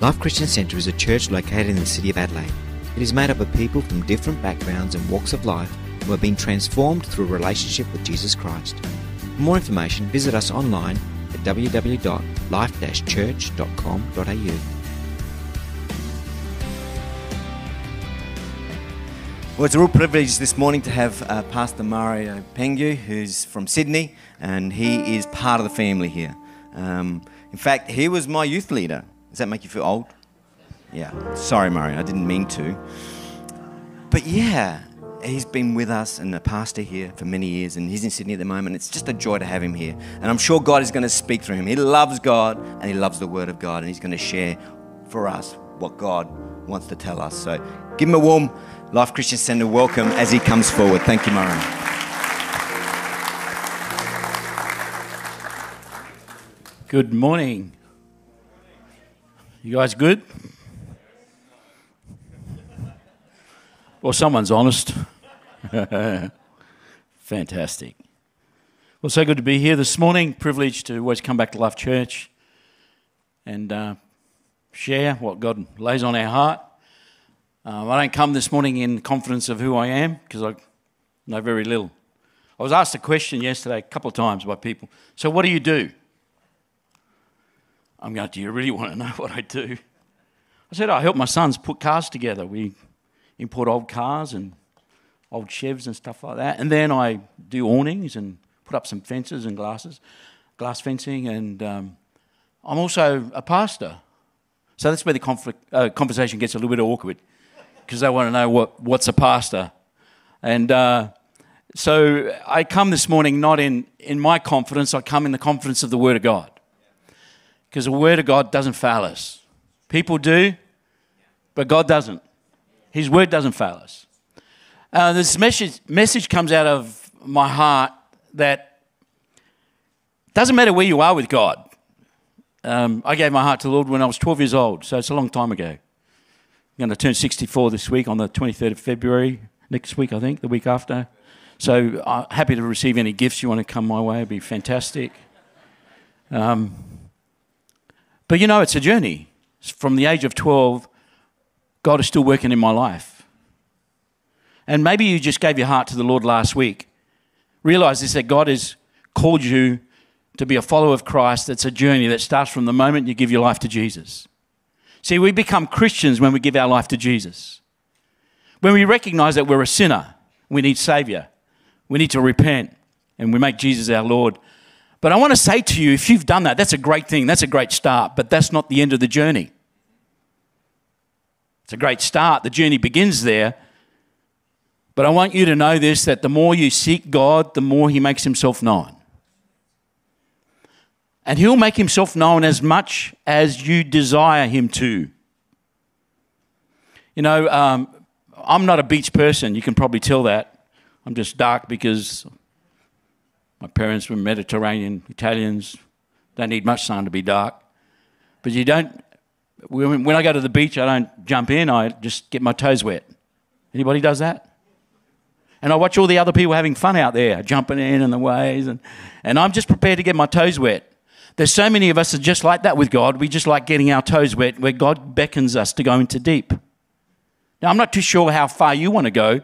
Life Christian Centre is a church located in the city of Adelaide. It is made up of people from different backgrounds and walks of life who have been transformed through a relationship with Jesus Christ. For more information, visit us online at www.life-church.com.au. Well, it's a real privilege this morning to have uh, Pastor Mario Pengue, who's from Sydney, and he is part of the family here. Um, in fact, he was my youth leader. Does that make you feel old? Yeah. Sorry, Mario, I didn't mean to. But yeah, he's been with us and a pastor here for many years, and he's in Sydney at the moment. It's just a joy to have him here. And I'm sure God is going to speak through him. He loves God and he loves the Word of God, and he's going to share for us what God wants to tell us. So give him a warm Life Christian Centre welcome as he comes forward. Thank you, Mario. Good morning. You guys good? Well, someone's honest. Fantastic. Well, so good to be here this morning. Privileged to always come back to Life Church and uh, share what God lays on our heart. Um, I don't come this morning in confidence of who I am because I know very little. I was asked a question yesterday a couple of times by people. So, what do you do? I'm going, Do you really want to know what I do? I said, I help my sons put cars together. We import old cars and old Chevs and stuff like that. And then I do awnings and put up some fences and glasses, glass fencing. And um, I'm also a pastor. So that's where the conflict, uh, conversation gets a little bit awkward because they want to know what, what's a pastor. And uh, so I come this morning not in, in my confidence, I come in the confidence of the Word of God. Because the Word of God doesn't fail us. People do, but God doesn't. His Word doesn't fail us. Uh, this message, message comes out of my heart that doesn't matter where you are with God. Um, I gave my heart to the Lord when I was 12 years old, so it's a long time ago. I'm going to turn 64 this week on the 23rd of February, next week, I think, the week after. So I'm uh, happy to receive any gifts you want to come my way. It'd be fantastic. Um, but you know, it's a journey. From the age of 12, God is still working in my life. And maybe you just gave your heart to the Lord last week. Realize this that God has called you to be a follower of Christ. It's a journey that starts from the moment you give your life to Jesus. See, we become Christians when we give our life to Jesus. When we recognize that we're a sinner, we need Savior, we need to repent, and we make Jesus our Lord. But I want to say to you, if you've done that, that's a great thing, that's a great start, but that's not the end of the journey. It's a great start. The journey begins there. But I want you to know this that the more you seek God, the more He makes Himself known. And he'll make himself known as much as you desire him to. You know, um, I'm not a beach person. You can probably tell that. I'm just dark because my parents were Mediterranean Italians. Don't need much sun to be dark. But you don't, when I go to the beach, I don't jump in, I just get my toes wet. Anybody does that? And I watch all the other people having fun out there, jumping in and the waves, and, and I'm just prepared to get my toes wet. There's so many of us that are just like that with God. We just like getting our toes wet where God beckons us to go into deep. Now, I'm not too sure how far you want to go,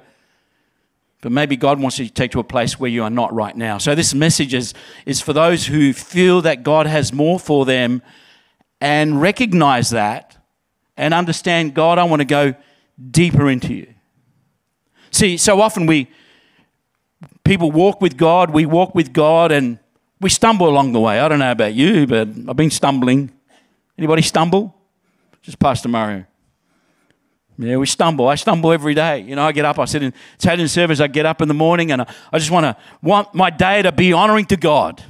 but maybe God wants you to take to a place where you are not right now. So, this message is, is for those who feel that God has more for them and recognize that and understand, God, I want to go deeper into you. See, so often we, people walk with God, we walk with God, and we stumble along the way. I don't know about you, but I've been stumbling. Anybody stumble? Just Pastor Mario. Yeah, we stumble. I stumble every day. You know, I get up, I sit in in service, I get up in the morning and I, I just want to want my day to be honoring to God.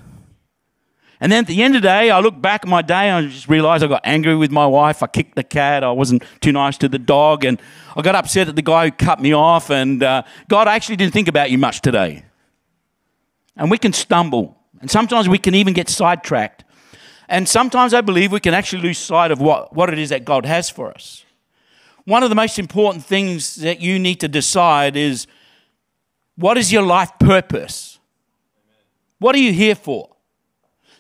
And then at the end of the day, I look back at my day and I just realize I got angry with my wife. I kicked the cat. I wasn't too nice to the dog. And I got upset at the guy who cut me off. And uh, God, I actually didn't think about you much today. And we can stumble. And sometimes we can even get sidetracked. And sometimes I believe we can actually lose sight of what, what it is that God has for us. One of the most important things that you need to decide is what is your life purpose? What are you here for?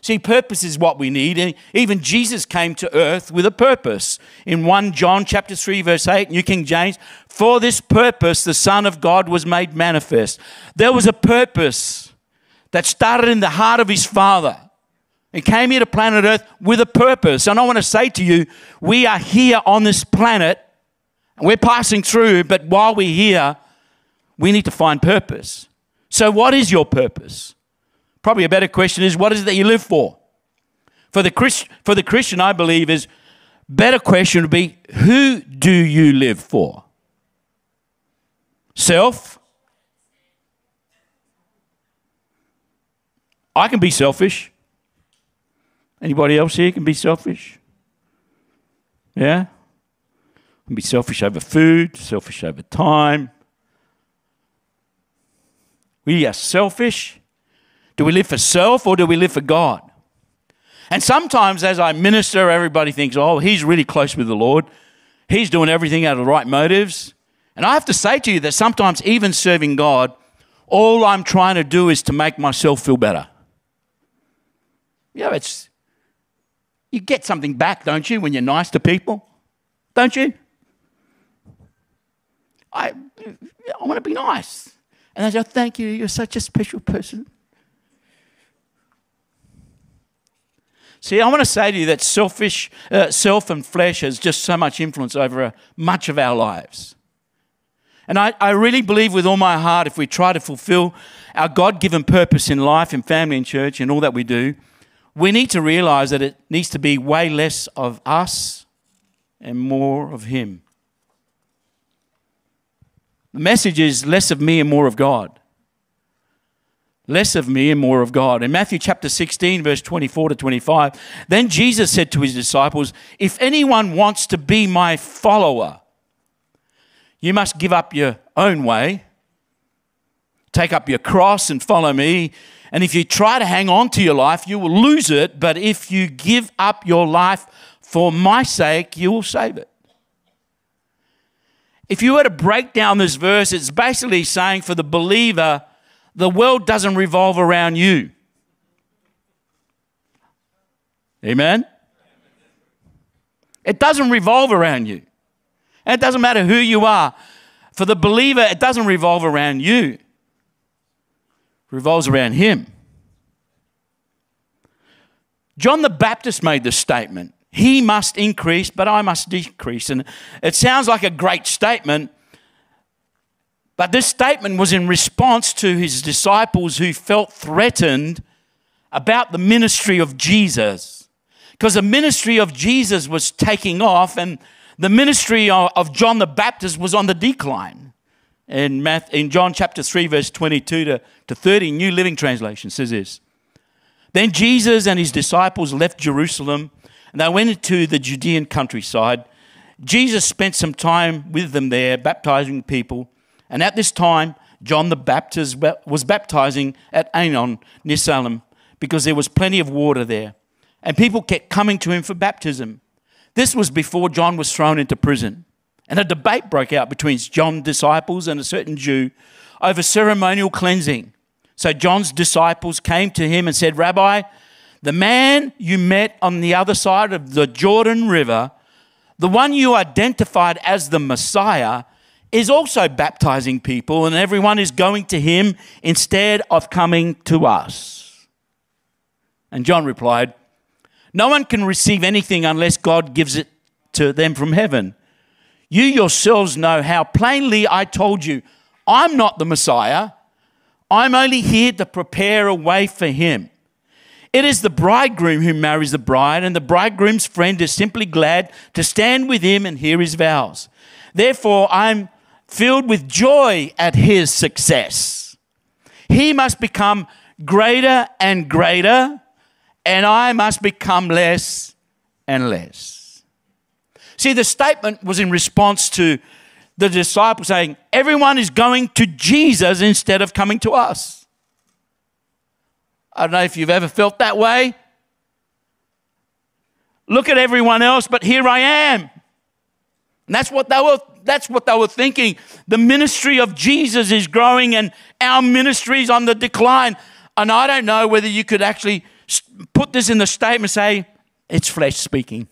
See, purpose is what we need. And even Jesus came to earth with a purpose. In 1 John chapter 3, verse 8, New King James, for this purpose the Son of God was made manifest. There was a purpose that started in the heart of his Father. He came here to planet Earth with a purpose. And I want to say to you, we are here on this planet. We're passing through, but while we're here, we need to find purpose. So, what is your purpose? Probably a better question is what is it that you live for? For the, Christ, for the Christian, I believe, is better question would be who do you live for? Self? I can be selfish. Anybody else here can be selfish? Yeah? I can be selfish over food, selfish over time. We are selfish do we live for self or do we live for God? And sometimes as I minister, everybody thinks, oh, he's really close with the Lord. He's doing everything out of the right motives. And I have to say to you that sometimes, even serving God, all I'm trying to do is to make myself feel better. You know, it's, you get something back, don't you, when you're nice to people? Don't you? I, I want to be nice. And I say, thank you, you're such a special person. See, I want to say to you that selfish, uh, self and flesh has just so much influence over uh, much of our lives. And I, I really believe with all my heart, if we try to fulfill our God given purpose in life, in family, in church, and all that we do, we need to realize that it needs to be way less of us and more of Him. The message is less of me and more of God. Less of me and more of God. In Matthew chapter 16, verse 24 to 25, then Jesus said to his disciples, If anyone wants to be my follower, you must give up your own way, take up your cross and follow me. And if you try to hang on to your life, you will lose it. But if you give up your life for my sake, you will save it. If you were to break down this verse, it's basically saying for the believer, the world doesn't revolve around you. Amen? It doesn't revolve around you. And it doesn't matter who you are. For the believer, it doesn't revolve around you, it revolves around Him. John the Baptist made this statement He must increase, but I must decrease. And it sounds like a great statement, but this statement was in response to his disciples who felt threatened about the ministry of Jesus. Because the ministry of Jesus was taking off and the ministry of John the Baptist was on the decline. In, Math, in John chapter 3, verse 22 to, to 30, New Living Translation says this Then Jesus and his disciples left Jerusalem and they went into the Judean countryside. Jesus spent some time with them there, baptizing people. And at this time, John the Baptist was baptizing at Aenon near Salem because there was plenty of water there. And people kept coming to him for baptism. This was before John was thrown into prison. And a debate broke out between John's disciples and a certain Jew over ceremonial cleansing. So John's disciples came to him and said, Rabbi, the man you met on the other side of the Jordan River, the one you identified as the Messiah, is also baptizing people, and everyone is going to him instead of coming to us. And John replied, No one can receive anything unless God gives it to them from heaven. You yourselves know how plainly I told you, I'm not the Messiah. I'm only here to prepare a way for him. It is the bridegroom who marries the bride, and the bridegroom's friend is simply glad to stand with him and hear his vows. Therefore, I'm filled with joy at his success. He must become greater and greater, and I must become less and less. See, the statement was in response to the disciples saying, Everyone is going to Jesus instead of coming to us. I don't know if you've ever felt that way. Look at everyone else, but here I am. And that's what they were that's what they were thinking. The ministry of Jesus is growing and our ministry is on the decline. And I don't know whether you could actually put this in the statement say, it's flesh speaking.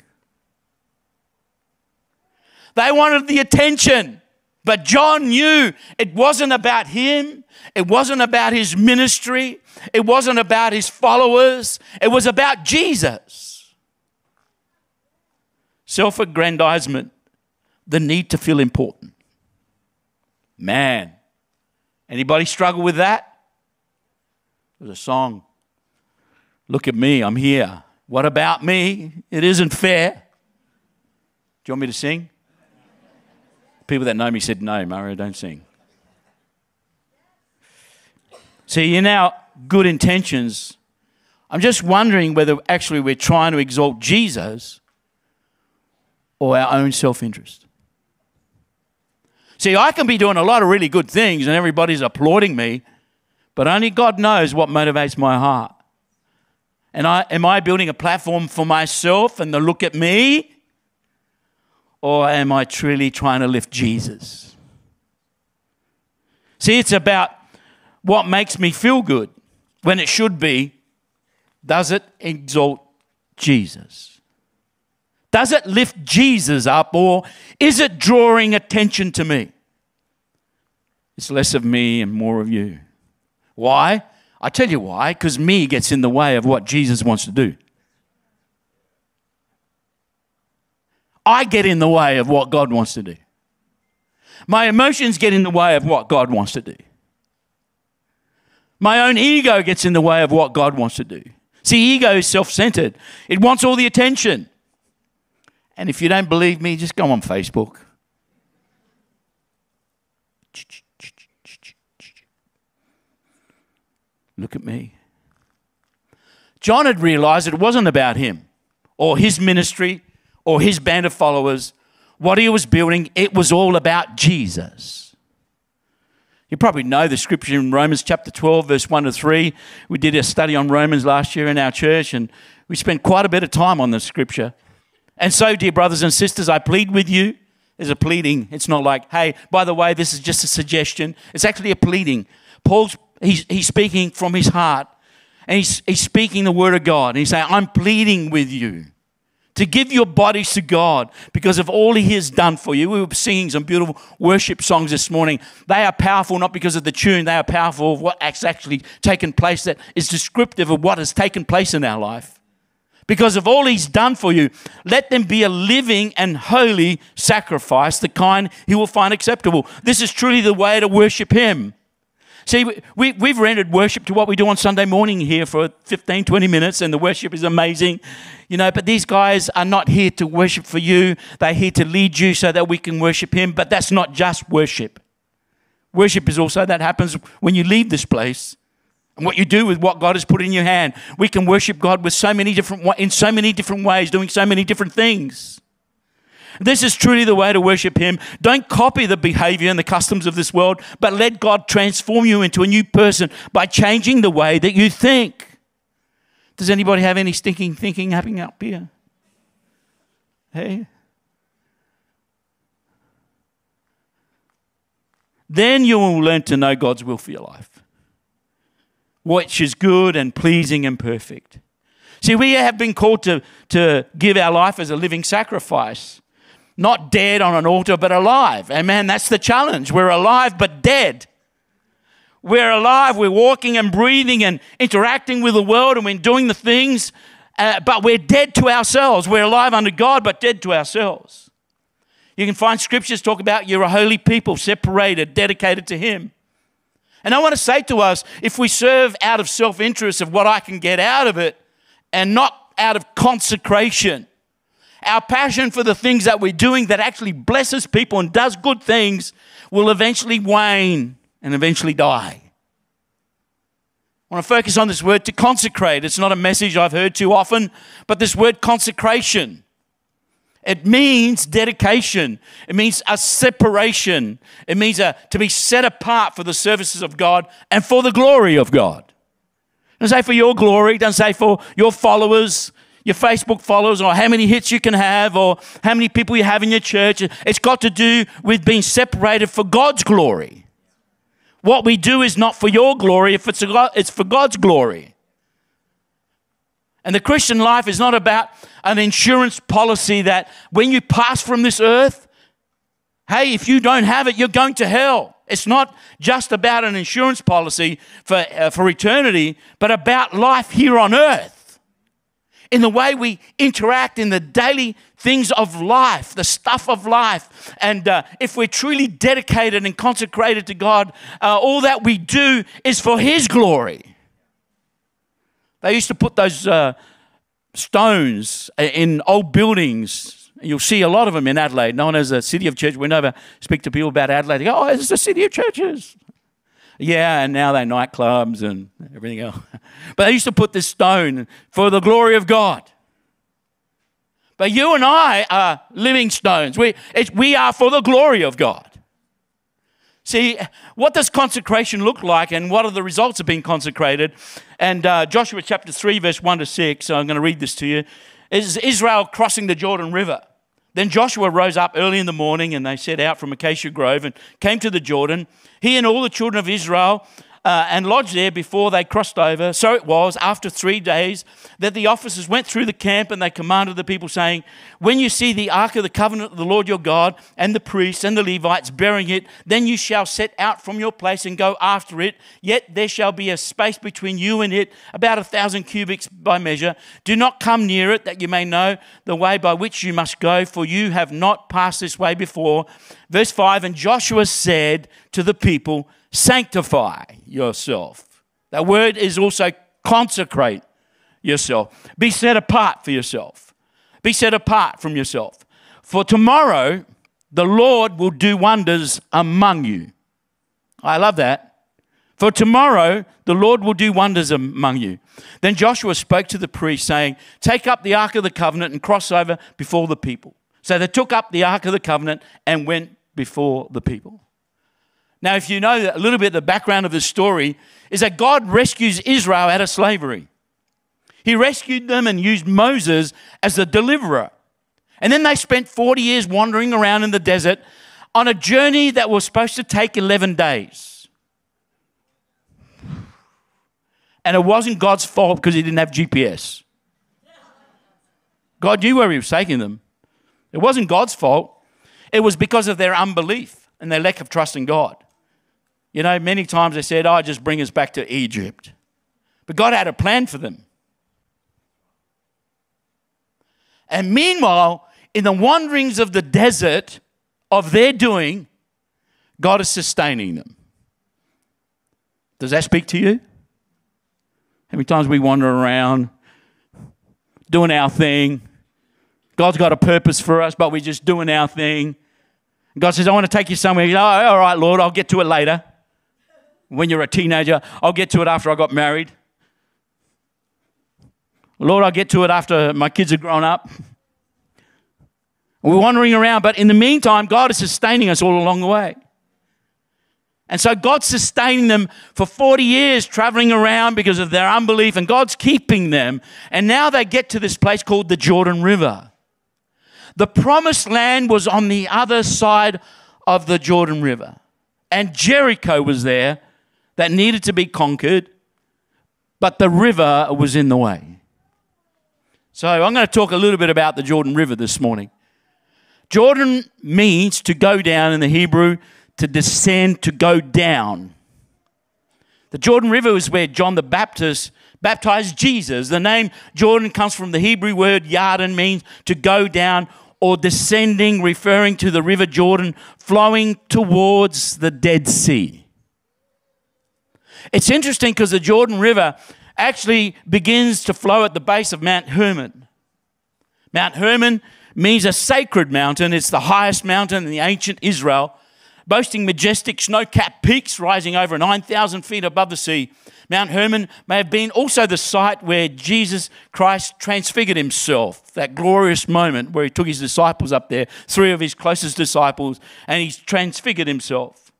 They wanted the attention. But John knew it wasn't about him. It wasn't about his ministry. It wasn't about his followers. It was about Jesus. Self aggrandizement, the need to feel important. Man, anybody struggle with that? There's a song. Look at me, I'm here. What about me? It isn't fair. Do you want me to sing? People that know me said, No, Mario, don't sing. See, in our good intentions, I'm just wondering whether actually we're trying to exalt Jesus or our own self interest. See, I can be doing a lot of really good things and everybody's applauding me, but only God knows what motivates my heart. And I, am I building a platform for myself and to look at me? Or am I truly trying to lift Jesus? See, it's about what makes me feel good when it should be does it exalt Jesus? Does it lift Jesus up or is it drawing attention to me? It's less of me and more of you. Why? I tell you why, because me gets in the way of what Jesus wants to do. I get in the way of what God wants to do. My emotions get in the way of what God wants to do. My own ego gets in the way of what God wants to do. See, ego is self centered, it wants all the attention. And if you don't believe me, just go on Facebook. Look at me. John had realized it wasn't about him or his ministry or his band of followers. What he was building, it was all about Jesus. You probably know the scripture in Romans chapter 12, verse 1 to 3. We did a study on Romans last year in our church, and we spent quite a bit of time on the scripture. And so, dear brothers and sisters, I plead with you. There's a pleading. It's not like, hey, by the way, this is just a suggestion. It's actually a pleading. Paul's he's, he's speaking from his heart, and he's, he's speaking the word of God. And he's saying, I'm pleading with you to give your bodies to God because of all He has done for you. We were singing some beautiful worship songs this morning. They are powerful not because of the tune, they are powerful of what has actually taken place that is descriptive of what has taken place in our life. Because of all He's done for you, let them be a living and holy sacrifice, the kind He will find acceptable. This is truly the way to worship Him. See, we, we've rendered worship to what we do on Sunday morning here for 15, 20 minutes, and the worship is amazing. You know, but these guys are not here to worship for you. They're here to lead you so that we can worship Him. But that's not just worship. Worship is also that happens when you leave this place and what you do with what God has put in your hand. We can worship God with so many different in so many different ways, doing so many different things. This is truly the way to worship Him. Don't copy the behavior and the customs of this world, but let God transform you into a new person by changing the way that you think. Does anybody have any stinking thinking happening up here? Hey? Then you will learn to know God's will for your life, which is good and pleasing and perfect. See, we have been called to, to give our life as a living sacrifice not dead on an altar, but alive. Amen. That's the challenge. We're alive, but dead. We're alive, we're walking and breathing and interacting with the world, and we're doing the things, uh, but we're dead to ourselves. We're alive under God, but dead to ourselves. You can find scriptures talk about you're a holy people, separated, dedicated to Him. And I want to say to us if we serve out of self interest of what I can get out of it and not out of consecration, our passion for the things that we're doing that actually blesses people and does good things will eventually wane and eventually die. I want to focus on this word to consecrate. It's not a message I've heard too often, but this word consecration. It means dedication. It means a separation. It means a, to be set apart for the services of God and for the glory of God. It doesn't say for your glory, it doesn't say for your followers, your Facebook followers or how many hits you can have or how many people you have in your church. It's got to do with being separated for God's glory. What we do is not for your glory, if it's, it's for God's glory. And the Christian life is not about an insurance policy that when you pass from this earth, hey, if you don't have it, you're going to hell. It's not just about an insurance policy for, uh, for eternity, but about life here on earth. In the way we interact in the daily things of life, the stuff of life. And uh, if we're truly dedicated and consecrated to God, uh, all that we do is for His glory. They used to put those uh, stones in old buildings You'll see a lot of them in Adelaide, known as a city of church. We never speak to people about Adelaide, they go, oh, it's the city of churches. Yeah, and now they're nightclubs and everything else. But they used to put this stone for the glory of God. But you and I are living stones. We, we are for the glory of God. See, what does consecration look like and what are the results of being consecrated? And uh, Joshua chapter 3, verse 1 to 6, so I'm going to read this to you, is Israel crossing the Jordan River. Then Joshua rose up early in the morning and they set out from Acacia Grove and came to the Jordan, he and all the children of Israel, uh, and lodged there before they crossed over. So it was, after three days, that the officers went through the camp and they commanded the people, saying, When you see the ark of the covenant of the Lord your God, and the priests and the Levites bearing it, then you shall set out from your place and go after it. Yet there shall be a space between you and it, about a thousand cubits by measure. Do not come near it, that you may know the way by which you must go, for you have not passed this way before. Verse 5 And Joshua said to the people, sanctify yourself. That word is also consecrate yourself. Be set apart for yourself. Be set apart from yourself. For tomorrow, the Lord will do wonders among you. I love that. For tomorrow, the Lord will do wonders among you. Then Joshua spoke to the priest, saying, Take up the ark of the covenant and cross over before the people. So they took up the ark of the covenant and went before the people. Now, if you know a little bit the background of the story, is that God rescues Israel out of slavery. He rescued them and used Moses as the deliverer. And then they spent 40 years wandering around in the desert on a journey that was supposed to take 11 days. And it wasn't God's fault because he didn't have GPS. God knew where he was taking them. It wasn't God's fault. It was because of their unbelief and their lack of trust in God. You know, many times they said, Oh, just bring us back to Egypt. But God had a plan for them. And meanwhile, in the wanderings of the desert of their doing, God is sustaining them. Does that speak to you? How many times we wander around doing our thing? God's got a purpose for us, but we're just doing our thing. God says, I want to take you somewhere. You oh, all right, Lord, I'll get to it later when you're a teenager. I'll get to it after I got married. Lord, I'll get to it after my kids are grown up. We're wandering around, but in the meantime, God is sustaining us all along the way. And so God's sustaining them for 40 years, traveling around because of their unbelief, and God's keeping them. And now they get to this place called the Jordan River. The promised land was on the other side of the Jordan River, and Jericho was there that needed to be conquered, but the river was in the way. So I'm going to talk a little bit about the Jordan River this morning. Jordan means to go down in the Hebrew, to descend, to go down. The Jordan River is where John the Baptist baptized Jesus. The name Jordan comes from the Hebrew word Yarden, means to go down or descending, referring to the River Jordan flowing towards the Dead Sea. It's interesting because the Jordan River actually begins to flow at the base of Mount Hermon. Mount Hermon means a sacred mountain. It's the highest mountain in the ancient Israel, boasting majestic snow capped peaks rising over 9,000 feet above the sea. Mount Hermon may have been also the site where Jesus Christ transfigured himself, that glorious moment where he took his disciples up there, three of his closest disciples, and he transfigured himself.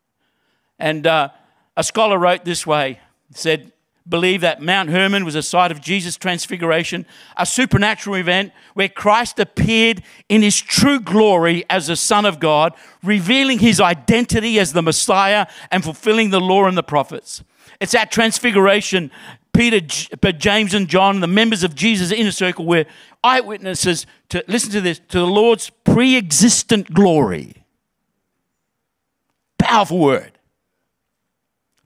And uh, a scholar wrote this way said, believe that Mount Hermon was a site of Jesus' transfiguration, a supernatural event where Christ appeared in his true glory as the Son of God, revealing his identity as the Messiah and fulfilling the law and the prophets. It's that transfiguration Peter, J- uh, James, and John, the members of Jesus' inner circle, were eyewitnesses to, listen to this, to the Lord's pre existent glory. Powerful word.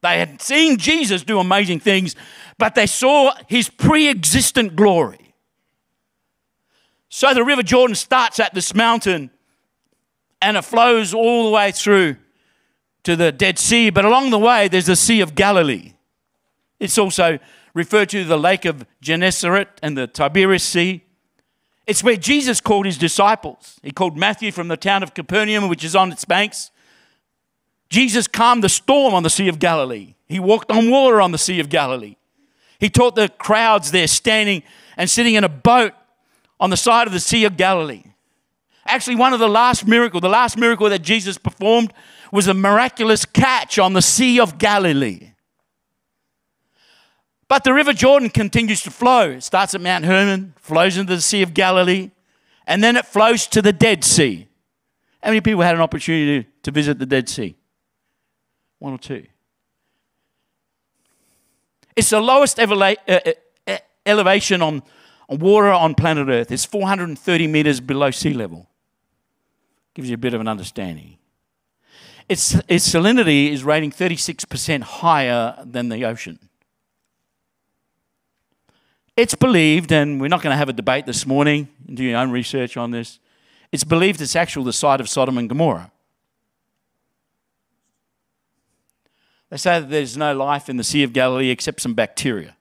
They had seen Jesus do amazing things, but they saw his pre existent glory. So the River Jordan starts at this mountain and it flows all the way through to the Dead Sea, but along the way there's the Sea of Galilee. It's also referred to the Lake of Gennesaret and the Tiberias Sea. It's where Jesus called his disciples. He called Matthew from the town of Capernaum, which is on its banks. Jesus calmed the storm on the Sea of Galilee. He walked on water on the Sea of Galilee. He taught the crowds there standing and sitting in a boat on the side of the Sea of Galilee. Actually, one of the last miracle, the last miracle that Jesus performed was a miraculous catch on the Sea of Galilee. But the River Jordan continues to flow. It starts at Mount Hermon, flows into the Sea of Galilee, and then it flows to the Dead Sea. How many people had an opportunity to, to visit the Dead Sea? One or two. It's the lowest uh, uh, elevation on, on water on planet Earth. It's 430 meters below sea level. Gives you a bit of an understanding. Its, its salinity is rating 36% higher than the ocean. It's believed, and we're not going to have a debate this morning, do your own research on this. It's believed it's actually the site of Sodom and Gomorrah. They say that there's no life in the Sea of Galilee except some bacteria.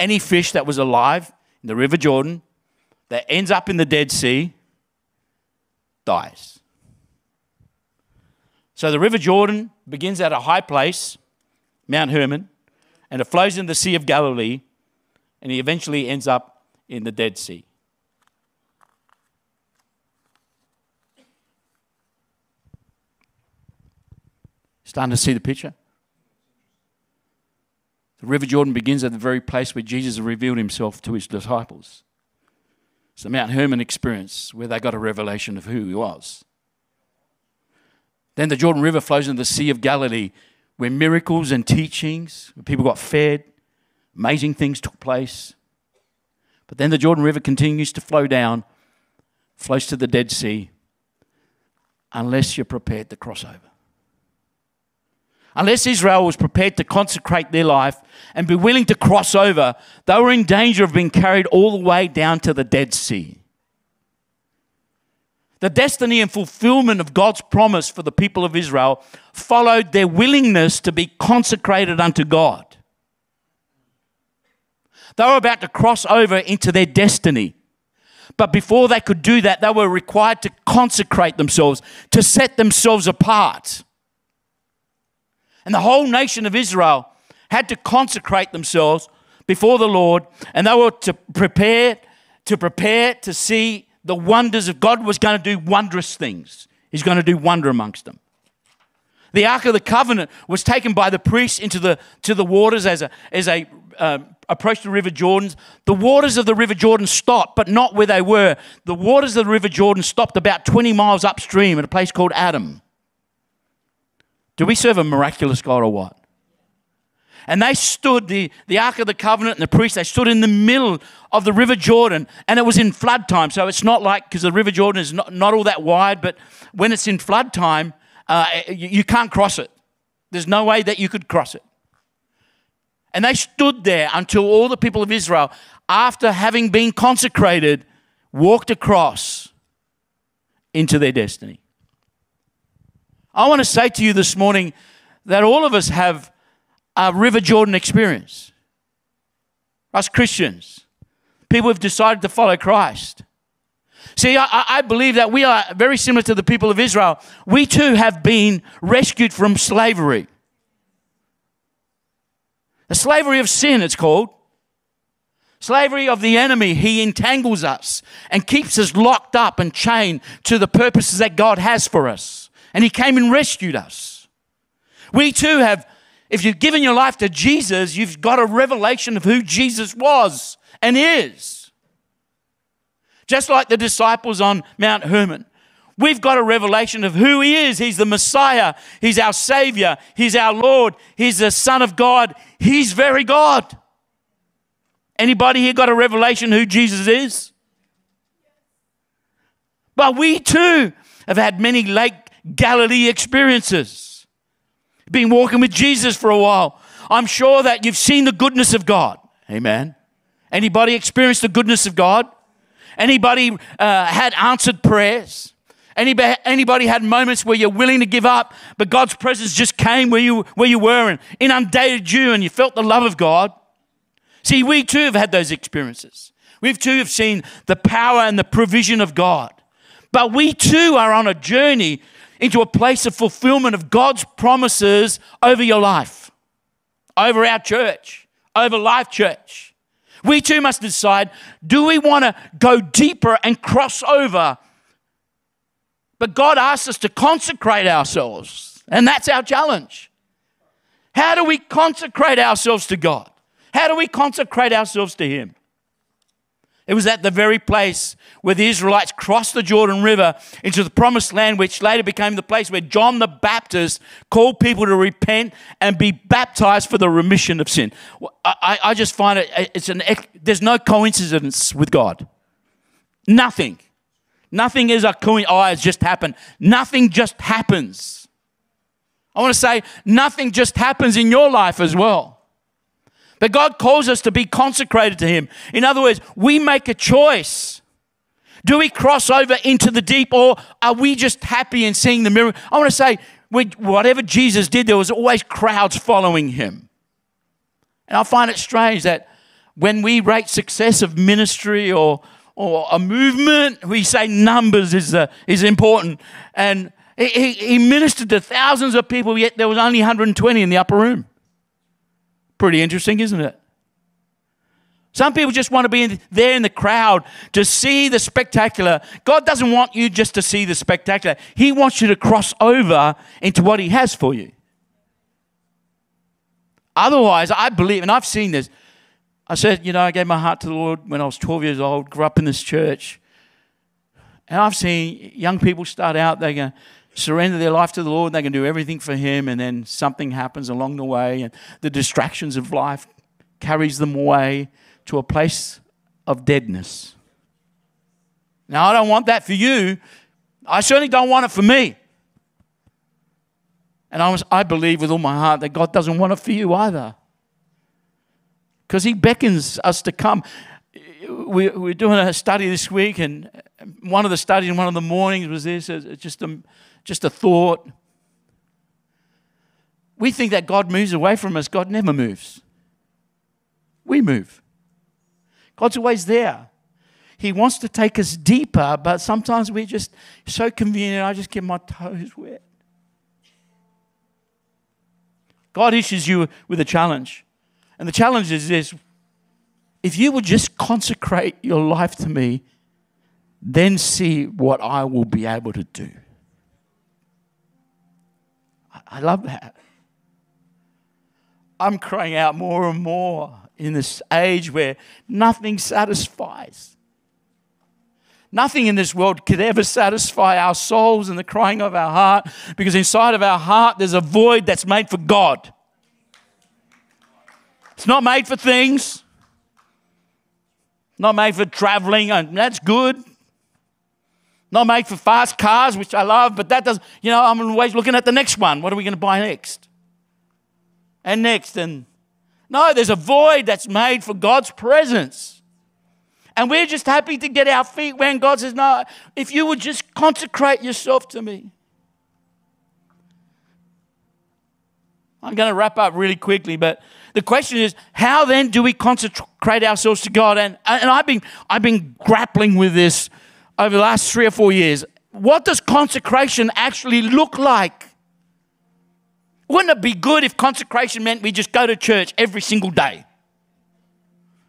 Any fish that was alive in the River Jordan that ends up in the Dead Sea dies. So the River Jordan begins at a high place, Mount Hermon, and it flows in the Sea of Galilee, and he eventually ends up in the Dead Sea. Starting to see the picture? The River Jordan begins at the very place where Jesus revealed himself to his disciples. It's the Mount Hermon experience where they got a revelation of who he was. Then the Jordan River flows into the Sea of Galilee where miracles and teachings, where people got fed, amazing things took place. But then the Jordan River continues to flow down, flows to the Dead Sea, unless you're prepared to cross over unless Israel was prepared to consecrate their life and be willing to cross over, they were in danger of being carried all the way down to the Dead Sea. The destiny and fulfillment of God's promise for the people of Israel followed their willingness to be consecrated unto God. They were about to cross over into their destiny. But before they could do that, they were required to consecrate themselves, to set themselves apart. And the whole nation of Israel had to consecrate themselves before the Lord, and they were to prepare to prepare to see the wonders of God was going to do wondrous things. He's going to do wonder amongst them. The Ark of the Covenant was taken by the priests into the to the waters as a as a uh, approached the River Jordan. The waters of the River Jordan stopped, but not where they were. The waters of the River Jordan stopped about 20 miles upstream at a place called Adam. Do we serve a miraculous God or what? And they stood, the, the Ark of the Covenant and the priests, they stood in the middle of the River Jordan. And it was in flood time. So it's not like, because the River Jordan is not, not all that wide, but when it's in flood time, uh, you, you can't cross it. There's no way that you could cross it. And they stood there until all the people of Israel, after having been consecrated, walked across into their destiny. I want to say to you this morning that all of us have a River Jordan experience. Us Christians, people who've decided to follow Christ. See, I, I, believe that we are very similar to the people of Israel. We too have been rescued from slavery. The slavery of sin, it's called. Slavery of the enemy, he entangles us and keeps us locked up and chained to the purposes that God has for us and He came and rescued us. We too have, if you've given your life to Jesus, you've got a revelation of who Jesus was and is. Just like the disciples on Mount Hermon. We've got a revelation of who He is. He's the Messiah. He's our Savior. He's our Lord. He's the Son of God. He's very God. Anybody here got a revelation who Jesus is? But we too have had many Lake Galilee experiences. Been walking with Jesus for a while. I'm sure that you've seen the goodness of God. Amen. Anybody experienced the goodness of God? Anybody uh, had answered prayers? Anybody, anybody had moments where you're willing to give up, but God's presence just came where you, where you were and inundated you and you felt the love of God? See, we too have had those experiences. We too have seen the power and the provision of God. But we too are on a journey into a place of fulfillment of God's promises over your life, over our church, over Life Church. We too must decide do we want to go deeper and cross over but God asks us to consecrate ourselves, and that's our challenge. How do we consecrate ourselves to God? How do we consecrate ourselves to Him? It was at the very place where the Israelites crossed the Jordan River into the promised land, which later became the place where John the Baptist called people to repent and be baptized for the remission of sin. I, I just find it, it's an, there's no coincidence with God. Nothing. Nothing is a coin, oh, it's just happened. Nothing just happens. I want to say, nothing just happens in your life as well. But God calls us to be consecrated to Him. In other words, we make a choice. Do we cross over into the deep or are we just happy in seeing the miracle? I want to say, whatever Jesus did, there was always crowds following Him. And I find it strange that when we rate success of ministry or or a movement. We say numbers is, uh, is important. And he, he ministered to thousands of people, yet there was only 120 in the upper room. Pretty interesting, isn't it? Some people just want to be in, there in the crowd to see the spectacular. God doesn't want you just to see the spectacular, He wants you to cross over into what He has for you. Otherwise, I believe, and I've seen this, I said, you know, I gave my heart to the Lord when I was 12 years old, grew up in this church. And I've seen young people start out, going to surrender their life to the Lord, they can do everything for Him, and then something happens along the way, and the distractions of life carries them away to a place of deadness. Now, I don't want that for you. I certainly don't want it for me. And I, was, I believe with all my heart that God doesn't want it for you either because He beckons us to come. We, we're doing a study this week, and one of the studies in one of the mornings was this just a, just a thought. We think that God moves away from us, God never moves. We move. God's always there. He wants to take us deeper, but sometimes we're just so convenient. I just get my toes wet. God issues you with a challenge. And the challenge is this if you would just consecrate your life to me, then see what I will be able to do. I love that. I'm crying out more and more in this age where nothing satisfies. Nothing in this world could ever satisfy our souls and the crying of our heart because inside of our heart there's a void that's made for God. It's not made for things, not made for traveling, and that's good. Not made for fast cars, which I love, but that does, you know, I'm always looking at the next one. What are we going to buy next? And next. And no, there's a void that's made for God's presence. And we're just happy to get our feet when God says, No, if you would just consecrate yourself to me. I'm going to wrap up really quickly, but the question is, how then do we consecrate ourselves to God? And, and I've, been, I've been grappling with this over the last three or four years. What does consecration actually look like? Wouldn't it be good if consecration meant we just go to church every single day?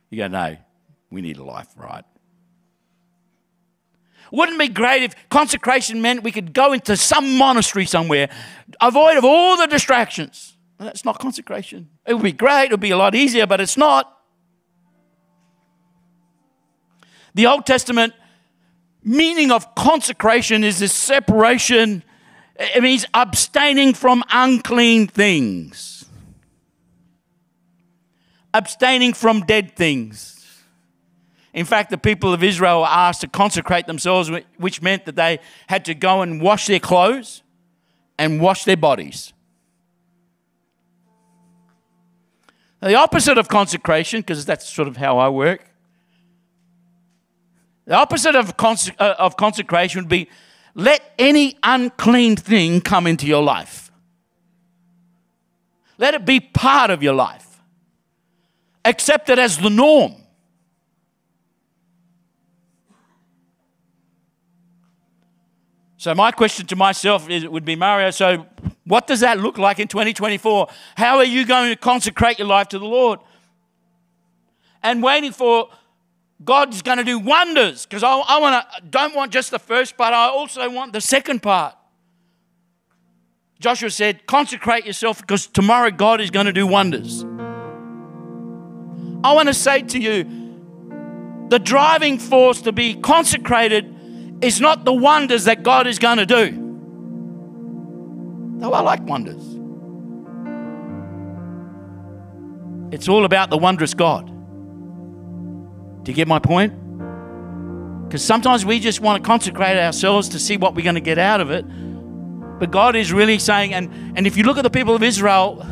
You go, no, we need a life, right? Wouldn't it be great if consecration meant we could go into some monastery somewhere, avoid of all the distractions? That's not consecration. It would be great, it would be a lot easier, but it's not. The Old Testament meaning of consecration is this separation. It means abstaining from unclean things, abstaining from dead things. In fact, the people of Israel were asked to consecrate themselves, which meant that they had to go and wash their clothes and wash their bodies. The opposite of consecration, because that's sort of how I work, the opposite of, uh, of consecration would be let any unclean thing come into your life. Let it be part of your life. Accept it as the norm. So my question to myself is, would be, Mario, so what does that look like in 2024? How are you going to consecrate your life to the Lord? And waiting for God's going to do wonders because I, I wanna, don't want just the first part, I also want the second part. Joshua said, consecrate yourself because tomorrow God is going to do wonders. I want to say to you, the driving force to be consecrated is not the wonders that God is going to do. Though I like wonders. It's all about the wondrous God. Do you get my point? Because sometimes we just want to consecrate ourselves to see what we're going to get out of it. But God is really saying, and, and if you look at the people of Israel,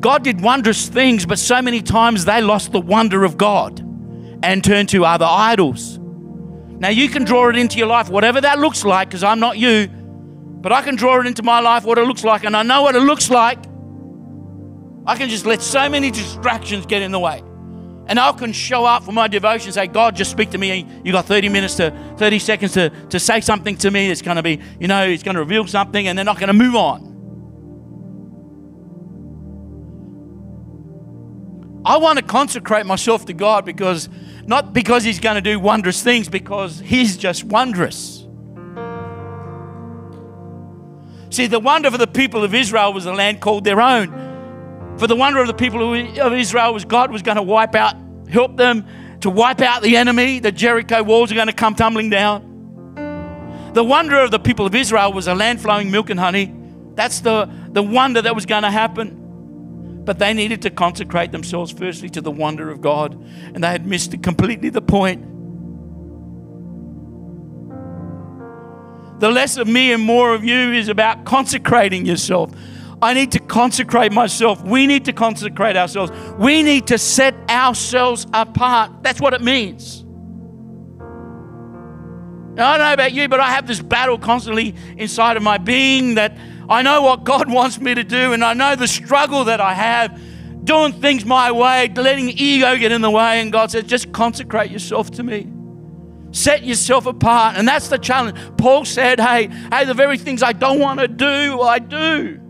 God did wondrous things, but so many times they lost the wonder of God and turned to other idols. Now you can draw it into your life, whatever that looks like, because I'm not you, but I can draw it into my life what it looks like, and I know what it looks like. I can just let so many distractions get in the way. And I can show up for my devotion, and say, God, just speak to me. You got 30 minutes to 30 seconds to, to say something to me. It's going to be, you know, it's going to reveal something, and they're not going to move on. I want to consecrate myself to God because not because He's going to do wondrous things, because He's just wondrous. See, the wonder for the people of Israel was a land called their own. For the wonder of the people of Israel was God was going to wipe out, help them to wipe out the enemy. The Jericho walls are going to come tumbling down. The wonder of the people of Israel was a land flowing milk and honey. That's the, the wonder that was going to happen. But they needed to consecrate themselves firstly to the wonder of God, and they had missed completely the point. The less of me and more of you is about consecrating yourself. I need to consecrate myself. We need to consecrate ourselves. We need to set ourselves apart. That's what it means. Now, I don't know about you, but I have this battle constantly inside of my being that I know what God wants me to do, and I know the struggle that I have doing things my way, letting ego get in the way. And God says, just consecrate yourself to me. Set yourself apart. And that's the challenge. Paul said, hey, hey, the very things I don't want to do, I do.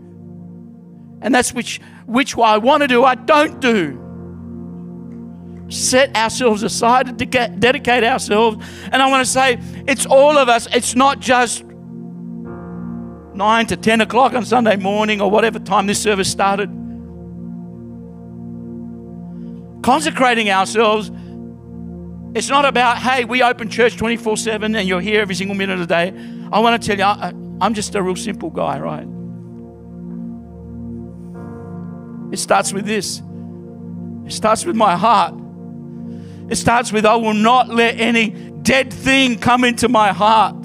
And that's which, which what I want to do, I don't do. Set ourselves aside to get, dedicate ourselves. And I want to say, it's all of us. It's not just 9 to 10 o'clock on Sunday morning or whatever time this service started. Consecrating ourselves, it's not about, hey, we open church 24 7 and you're here every single minute of the day. I want to tell you, I, I'm just a real simple guy, right? It starts with this it starts with my heart. It starts with, I will not let any dead thing come into my heart.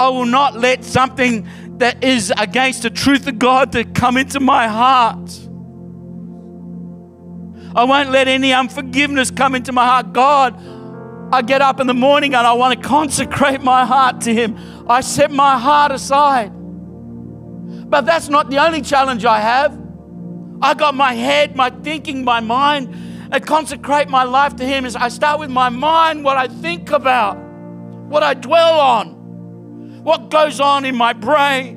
I will not let something that is against the truth of God to come into my heart. I won't let any unforgiveness come into my heart. God, I get up in the morning and I want to consecrate my heart to Him. I set my heart aside. But that's not the only challenge I have. I got my head, my thinking, my mind, and consecrate my life to Him. I start with my mind, what I think about, what I dwell on what goes on in my brain.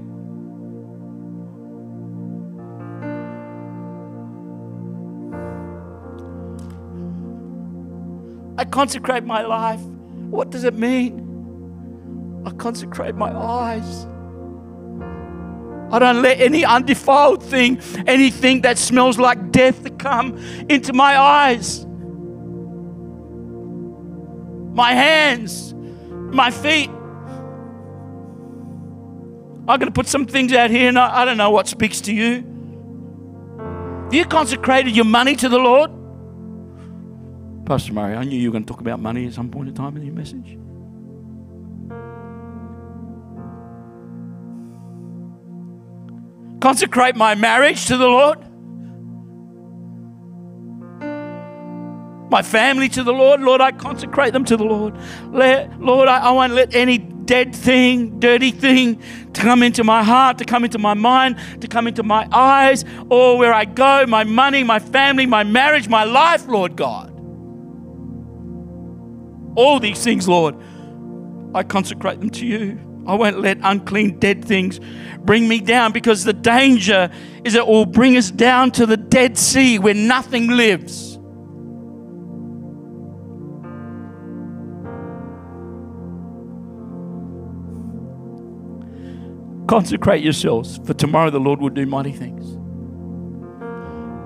I consecrate my life. What does it mean? I consecrate my eyes. I don't let any undefiled thing, anything that smells like death, come into my eyes. my hands, my feet. I'm going to put some things out here, and I, I don't know what speaks to you. Have you consecrated your money to the Lord? Pastor Mario, I knew you were going to talk about money at some point in time in your message. Consecrate my marriage to the Lord. My family to the Lord. Lord, I consecrate them to the Lord. Let, Lord, I, I won't let any dead thing, dirty thing to come into my heart, to come into my mind, to come into my eyes, or where I go, my money, my family, my marriage, my life, Lord God. All these things, Lord, I consecrate them to you. I won't let unclean, dead things bring me down because the danger is it will bring us down to the Dead Sea where nothing lives. Consecrate yourselves, for tomorrow the Lord will do mighty things.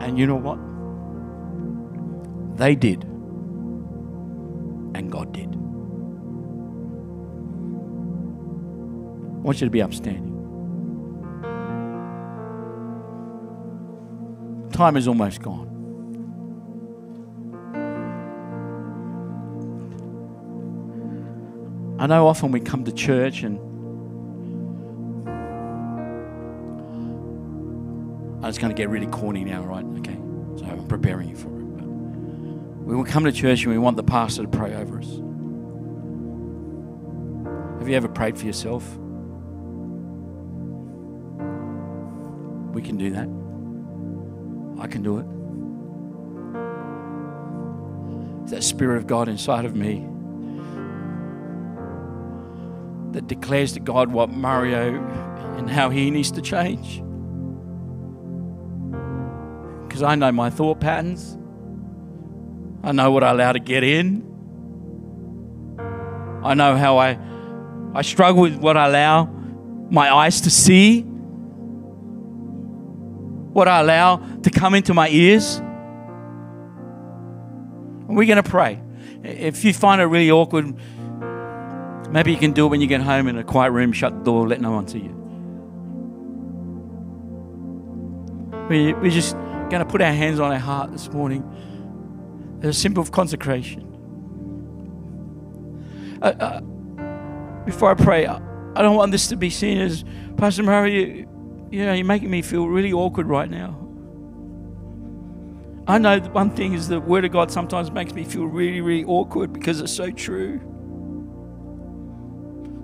And you know what? They did. And God did. Want you to be upstanding. Time is almost gone. I know often we come to church and ah, I'm just going to get really corny now, right? Okay. So I'm preparing you for it. But we will come to church and we want the pastor to pray over us. Have you ever prayed for yourself? We can do that. I can do it. That Spirit of God inside of me that declares to God what Mario and how he needs to change because I know my thought patterns. I know what I allow to get in. I know how I, I struggle with what I allow my eyes to see, what I allow to come into my ears. And we're going to pray. If you find it really awkward, maybe you can do it when you get home in a quiet room, shut the door, let no one see you. We, we just going to put our hands on our heart this morning. A symbol of consecration. Uh, uh, before I pray, I, I, don't want this to be seen as Pastor Mario. You, know, you're making me feel really awkward right now. I know one thing is the Word of God sometimes makes me feel really, really awkward because it's so true.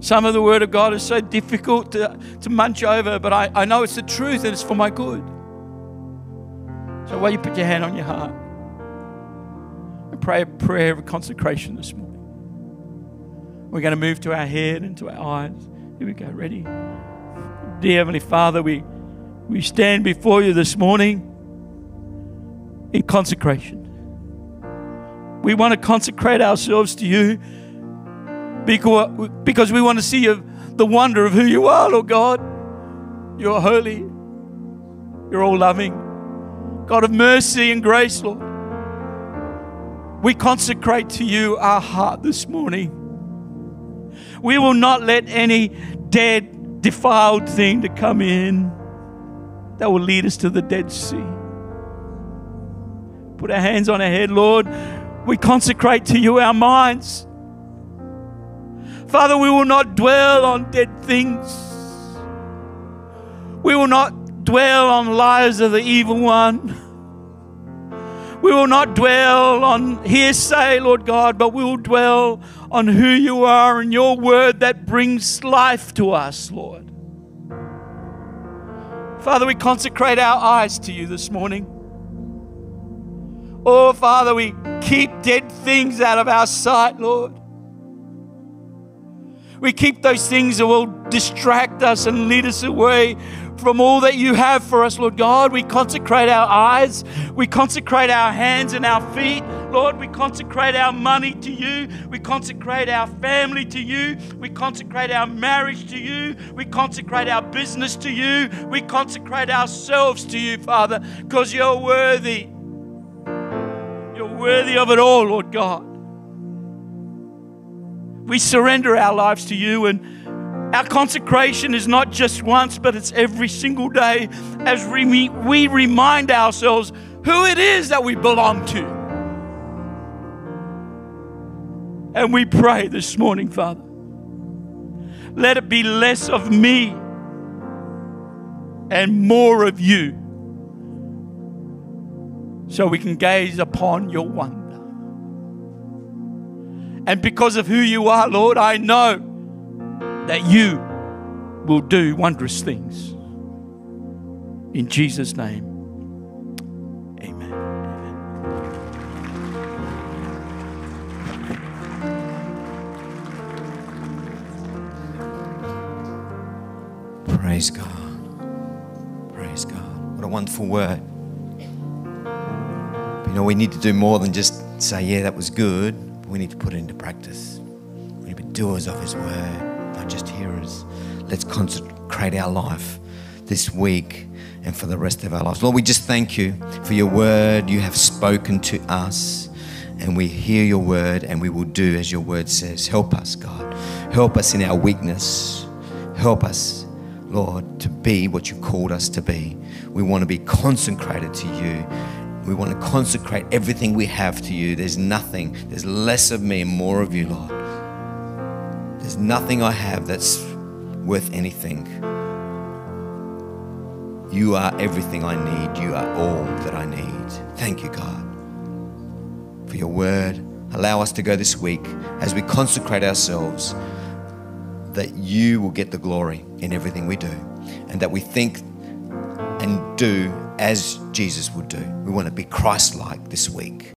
Some of the Word of God is so difficult to, to munch over, but I, I know it's the truth and it's for my good. So while you put your hand on your heart and pray a prayer of consecration this morning, we're going to move to our head and to our eyes. Here we go. Ready? Dear Heavenly Father, we, we stand before you this morning in consecration. We want to consecrate ourselves to you because, because we want to see you, the wonder of who you are, Lord God. You're holy, you're all loving, God of mercy and grace, Lord. We consecrate to you our heart this morning. We will not let any dead, defiled thing to come in that will lead us to the Dead Sea. Put our hands on our head, Lord. We consecrate to you our minds. Father, we will not dwell on dead things. We will not dwell on lies of the evil one. We will not dwell on hearsay, Lord God, but we will dwell on who you are and your word that brings life to us, Lord. Father, we consecrate our eyes to you this morning. Oh, Father, we keep dead things out of our sight, Lord. We keep those things that will distract us and lead us away from all that you have for us, Lord God. We consecrate our eyes, we consecrate our hands and our feet. Lord, we consecrate our money to you. We consecrate our family to you. We consecrate our marriage to you. We consecrate our business to you. We consecrate ourselves to you, Father, because you're worthy. You're worthy of it all, Lord God. We surrender our lives to you, and our consecration is not just once, but it's every single day as we, we remind ourselves who it is that we belong to. And we pray this morning, Father, let it be less of me and more of you so we can gaze upon your wonder. And because of who you are, Lord, I know that you will do wondrous things. In Jesus' name, amen. Praise God. Praise God. What a wonderful word. You know, we need to do more than just say, yeah, that was good. We need to put it into practice. We need to be doers of His word, not just hearers. Let's consecrate our life this week and for the rest of our lives. Lord, we just thank you for your word. You have spoken to us, and we hear your word, and we will do as your word says. Help us, God. Help us in our weakness. Help us, Lord, to be what you've called us to be. We want to be consecrated to you. We want to consecrate everything we have to you. There's nothing, there's less of me and more of you, Lord. There's nothing I have that's worth anything. You are everything I need. You are all that I need. Thank you, God, for your word. Allow us to go this week as we consecrate ourselves that you will get the glory in everything we do and that we think and do as Jesus would do. We want to be Christ like this week.